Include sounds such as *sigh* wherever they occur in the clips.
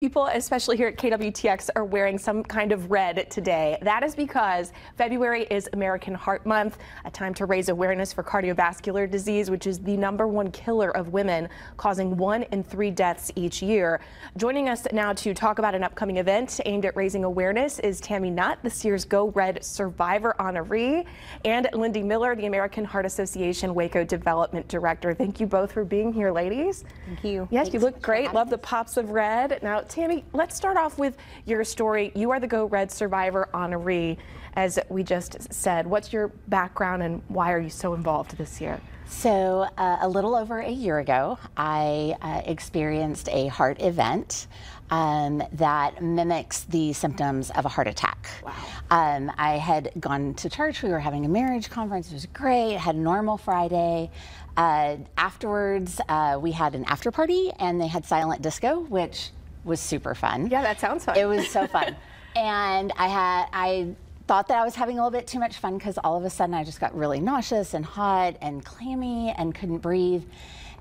People, especially here at KWTX, are wearing some kind of red today. That is because February is American Heart Month, a time to raise awareness for cardiovascular disease, which is the number one killer of women, causing one in three deaths each year. Joining us now to talk about an upcoming event aimed at raising awareness is Tammy Nutt, this year's Go Red Survivor honoree, and Lindy Miller, the American Heart Association Waco Development Director. Thank you both for being here, ladies. Thank you. Yes, Thanks you look great. Love the pops of red. Now, Tammy, let's start off with your story. You are the Go Red Survivor honoree, as we just said. What's your background and why are you so involved this year? So, uh, a little over a year ago, I uh, experienced a heart event um, that mimics the symptoms of a heart attack. Wow. Um, I had gone to church, we were having a marriage conference, it was great, had a normal Friday. Uh, afterwards, uh, we had an after party and they had silent disco, which was super fun. Yeah, that sounds fun. It was so fun. *laughs* and I had, I thought that I was having a little bit too much fun because all of a sudden I just got really nauseous and hot and clammy and couldn't breathe.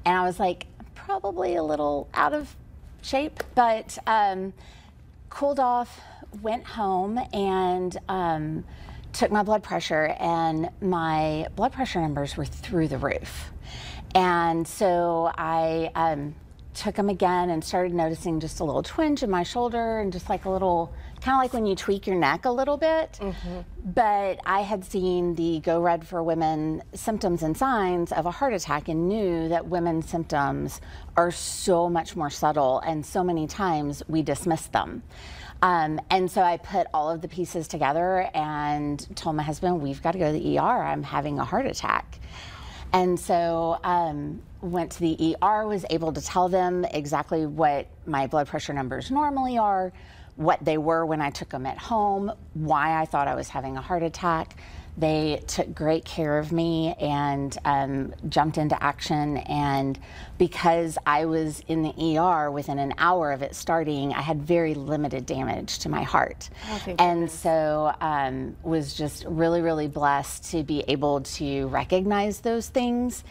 And I was like, probably a little out of shape, but um, cooled off, went home, and um, took my blood pressure, and my blood pressure numbers were through the roof. And so I um, took them again and started noticing just a little twinge in my shoulder and just like a little, kind of like when you tweak your neck a little bit. But I had seen the Go Red for Women symptoms and signs of a heart attack and knew that women's symptoms are so much more subtle and so many times we dismiss them. Um, and so I put all of the pieces together and told my husband, we've got to go to the ER. I'm having a heart attack. And so um, went to the ER, was able to tell them exactly what my blood pressure numbers normally are, what they were when I took them at home, why I thought I was having a heart attack. They took great care of me and um, jumped into action. And because I was in the ER within an hour of it starting, I had very limited damage to my heart. and so um, was just really, really blessed to be able to recognize those things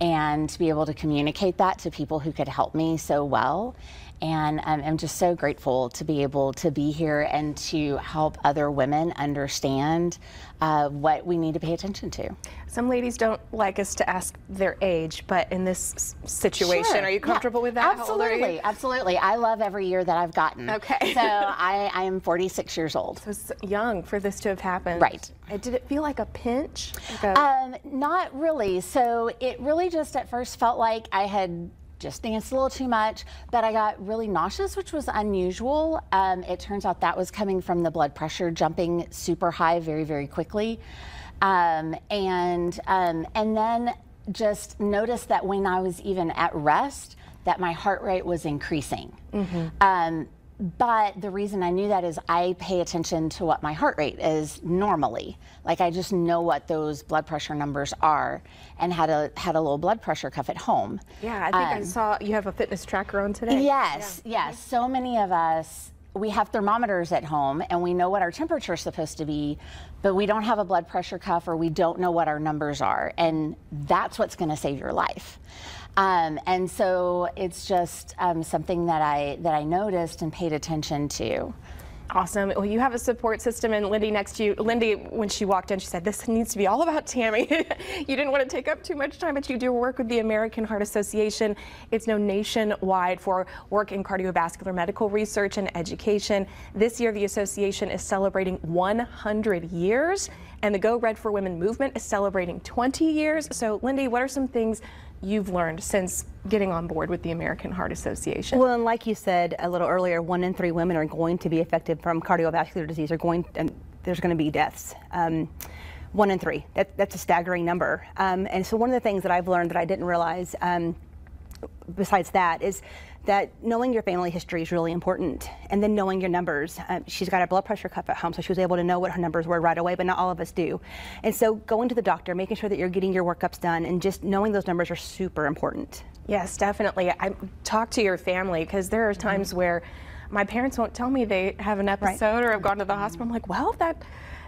and to be able to communicate that to people who could help me so well. And um, I'm just so grateful to be able to be here and to help other women understand uh, what we need to pay attention to. Some ladies don't like us to ask their age, but in this situation, Sure. are you Yeah. comfortable with that? How old are you? Absolutely, absolutely. I love every year that I've gotten. Okay. So I, I am 46 years old. So was young for this to have happened. Right. Uh, Did it feel like a pinch? Like a- Um, not really. So it really just at first felt like I had just danced a little too much, but I got really nauseous, which was unusual. Um, it turns out that was coming from the blood pressure jumping super high very, very quickly. Um, and um, and then just noticed that when I was even at rest, that my heart rate was increasing. Um, but the reason I knew that is I pay attention to what my heart rate is normally. Like I just know what those blood pressure numbers are, and had a had a little blood pressure cuff at home. yeah, I think I um, saw you have a fitness tracker on today. Yes, yes. So many of us, we have thermometers at home and we know what our temperature is supposed to be, but we don't have a blood pressure cuff or we don't know what our numbers are. And that's what's going to save your life. Um, and so it's just um, something that I that I noticed and paid attention to. Awesome. Well, you have a support system, and Lindy next to you. Lindy, when she walked in, she said, "This needs to be all about Tammy." *laughs* you didn't want to take up too much time, but you do work with the American Heart Association. It's known nationwide for work in cardiovascular medical research and education. This year, the association is celebrating 100 years, and the Go Red for Women movement is celebrating 20 years. So, Lindy, what are some things you've learned since getting on board with the American Heart Association? Well, and like you said a little earlier, one in three women are going to be affected from cardiovascular disease. Are going, and there's going to be deaths. Um, One in three. That, that's a staggering number. Um, and so one of the things that I've learned that I didn't realize, um, besides that, is that knowing your family history is really important and then knowing your numbers. Um, she's got a blood pressure cuff at home so she was able to know what her numbers were right away but not all of us do. And so going to the doctor making sure that you're getting your workups done and just knowing those numbers are super important. Yes definitely. I talk to your family because there are times mm-hmm. where my parents won't tell me they have an episode right. or have gone to the hospital. I'm like well that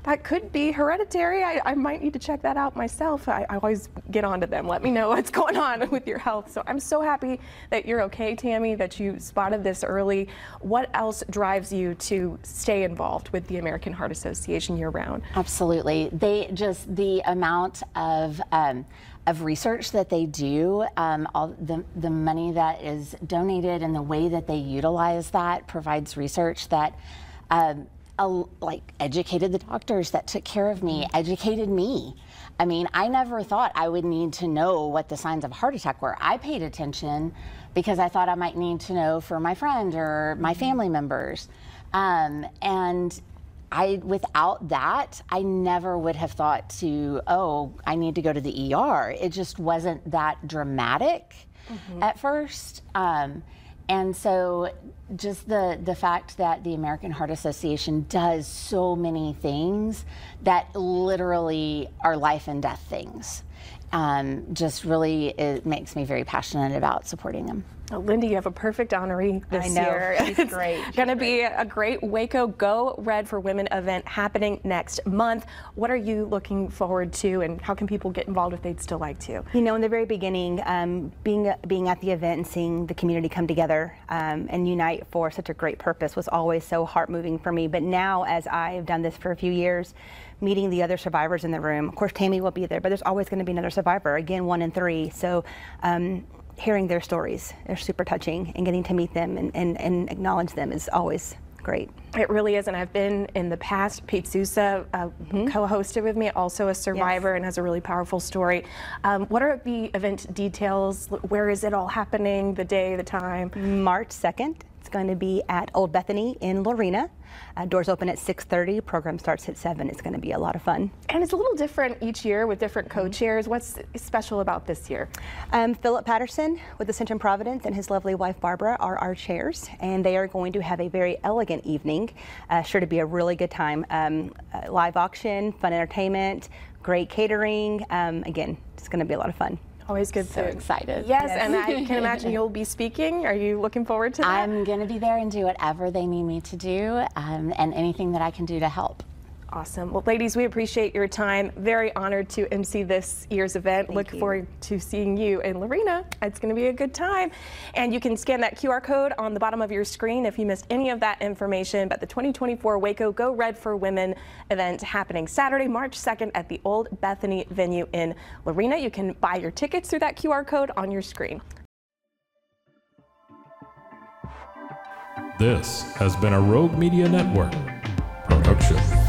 that could be hereditary. I, I might need to check that out myself. I, I, always get on to them. Let me know *laughs* what's going on with your health. So I'm so happy that you're okay, Tammy, that you spotted this early. What else drives you to stay involved with the American Heart Association year round? Absolutely. They just, the amount of, um, of research that they do, um, all the, the money that is donated and the way that they utilize that provides research that um, like educated the doctors that took care of me, mm-hmm. educated me. I mean, I never thought I would need to know what the signs of a heart attack were. I paid attention because I thought I might need to know for my friend or my mm-hmm. family members. Um, and I, without that, I never would have thought to, oh, I need to go to the ER. It just wasn't that dramatic mm-hmm. at first. Um, and so just the the fact that the American Heart Association does so many things that literally are life and death things um, just really it makes me very passionate about supporting them. Oh, Lindy, you have a perfect honoree this I know. year. She's it's great. going to be a great Waco Go Red for Women event happening next month. What are you looking forward to, and how can people get involved if they'd still like to? You know, in the very beginning, um, being being at the event and seeing the community come together um, and unite for such a great purpose was always so heart moving for me. But now, as I've done this for a few years, meeting the other survivors in the room. Of course, Tammy will be there, but there's always going to be another survivor. Again, one in three. So. Um, hearing their stories, they're super touching, and getting to meet them and, and, and acknowledge them is always great. It really is, and I've been in the past. Pete Sousa uh, mm-hmm. co-hosted with me, also a survivor, yes. and has a really powerful story. Um, what are the event details? Where is it all happening? The day, the time? March second. It's going to be at Old Bethany in Lorena. Uh, doors open at 6.30, program starts at 7. It's going to be a lot of fun. And it's a little different each year with different co-chairs. What's special about this year? Um, Philip Patterson with the Ascension Providence and his lovely wife Barbara are our chairs, and they are going to have a very elegant evening. Uh, sure to be a really good time. Um, uh, live auction, fun entertainment, great catering. Um, again, it's going to be a lot of fun. Always good. So excited. Yes, yes, and I can *laughs* imagine you'll be speaking. Are you looking forward to that? I'm going to be there and do whatever they need me to do um, and anything that I can do to help. Awesome. Well, ladies, we appreciate your time. Very honored to MC this year's event. Thank Look you. forward to seeing you in Lorena. It's going to be a good time. And you can scan that QR code on the bottom of your screen if you missed any of that information. But the 2024 Waco Go Red for Women event happening Saturday, March 2nd at the Old Bethany venue in Lorena. You can buy your tickets through that QR code on your screen. This has been a Rogue Media Network production.